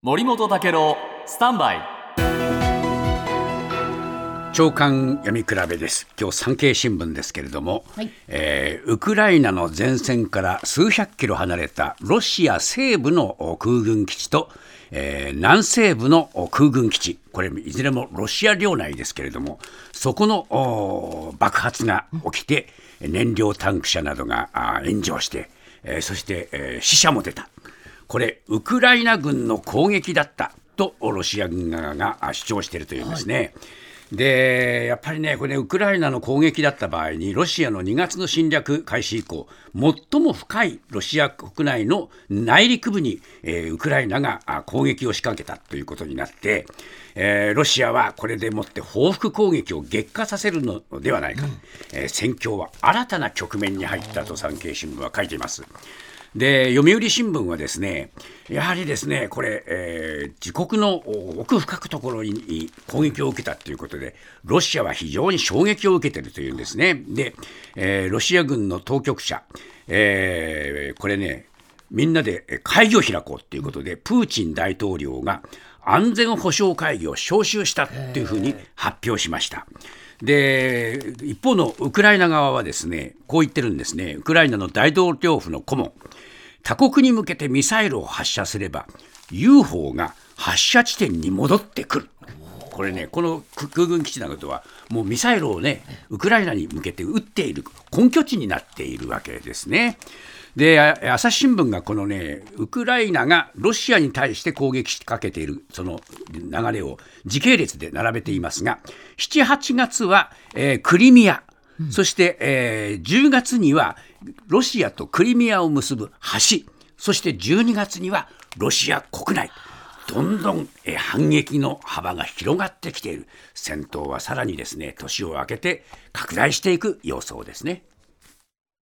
森本武郎スタンバイ。長官読み比べです。今日産経新聞ですけれども、はい。えーウクライナの前線から数百キロ離れたロシア西部の空軍基地と、えー南西部の空軍基地。これいずれもロシア領内ですけれどもそこのお爆発が起きて燃料タンク車などがあ炎上して、えーそして、えー死者も出たこれウクライナ軍の攻撃だったとロシア軍側があ主張しているというんですね。でやっぱりね、これね、ウクライナの攻撃だった場合に、ロシアの2月の侵略開始以降、最も深いロシア国内の内陸部に、えーウクライナがあ攻撃を仕掛けたということになって、えーロシアはこれでもって報復攻撃を激化させるのではないか、えー戦況は新たな局面に入ったと産経新聞は書いています。で読売新聞はですねやはりですねこれ、えー自国のお奥深くところに攻撃を受けたということでロシアは非常に衝撃を受けているというんですね。で、えーロシア軍の当局者、えーこれねみんなでえー会議を開こうということでプーチン大統領が安全保障会議を招集したというふうに発表しました。で一方のウクライナ側はですねこう言ってるんですね。ウクライナの大統領府の顧問他国に向けてミサイルを発射すれば UFO が発射地点に戻ってくるこれねこの空軍基地などはもうミサイルをねウクライナに向けて撃っている根拠地になっているわけですね。で朝日新聞がこのねウクライナがロシアに対して攻撃しかけているその流れを時系列で並べていますが7、8月は、えークリミア、そして、えー10月にはロシアとクリミアを結ぶ橋そして12月にはロシア国内どんどん反撃の幅が広がってきている戦闘はさらにですね年を明けて拡大していく様相ですね。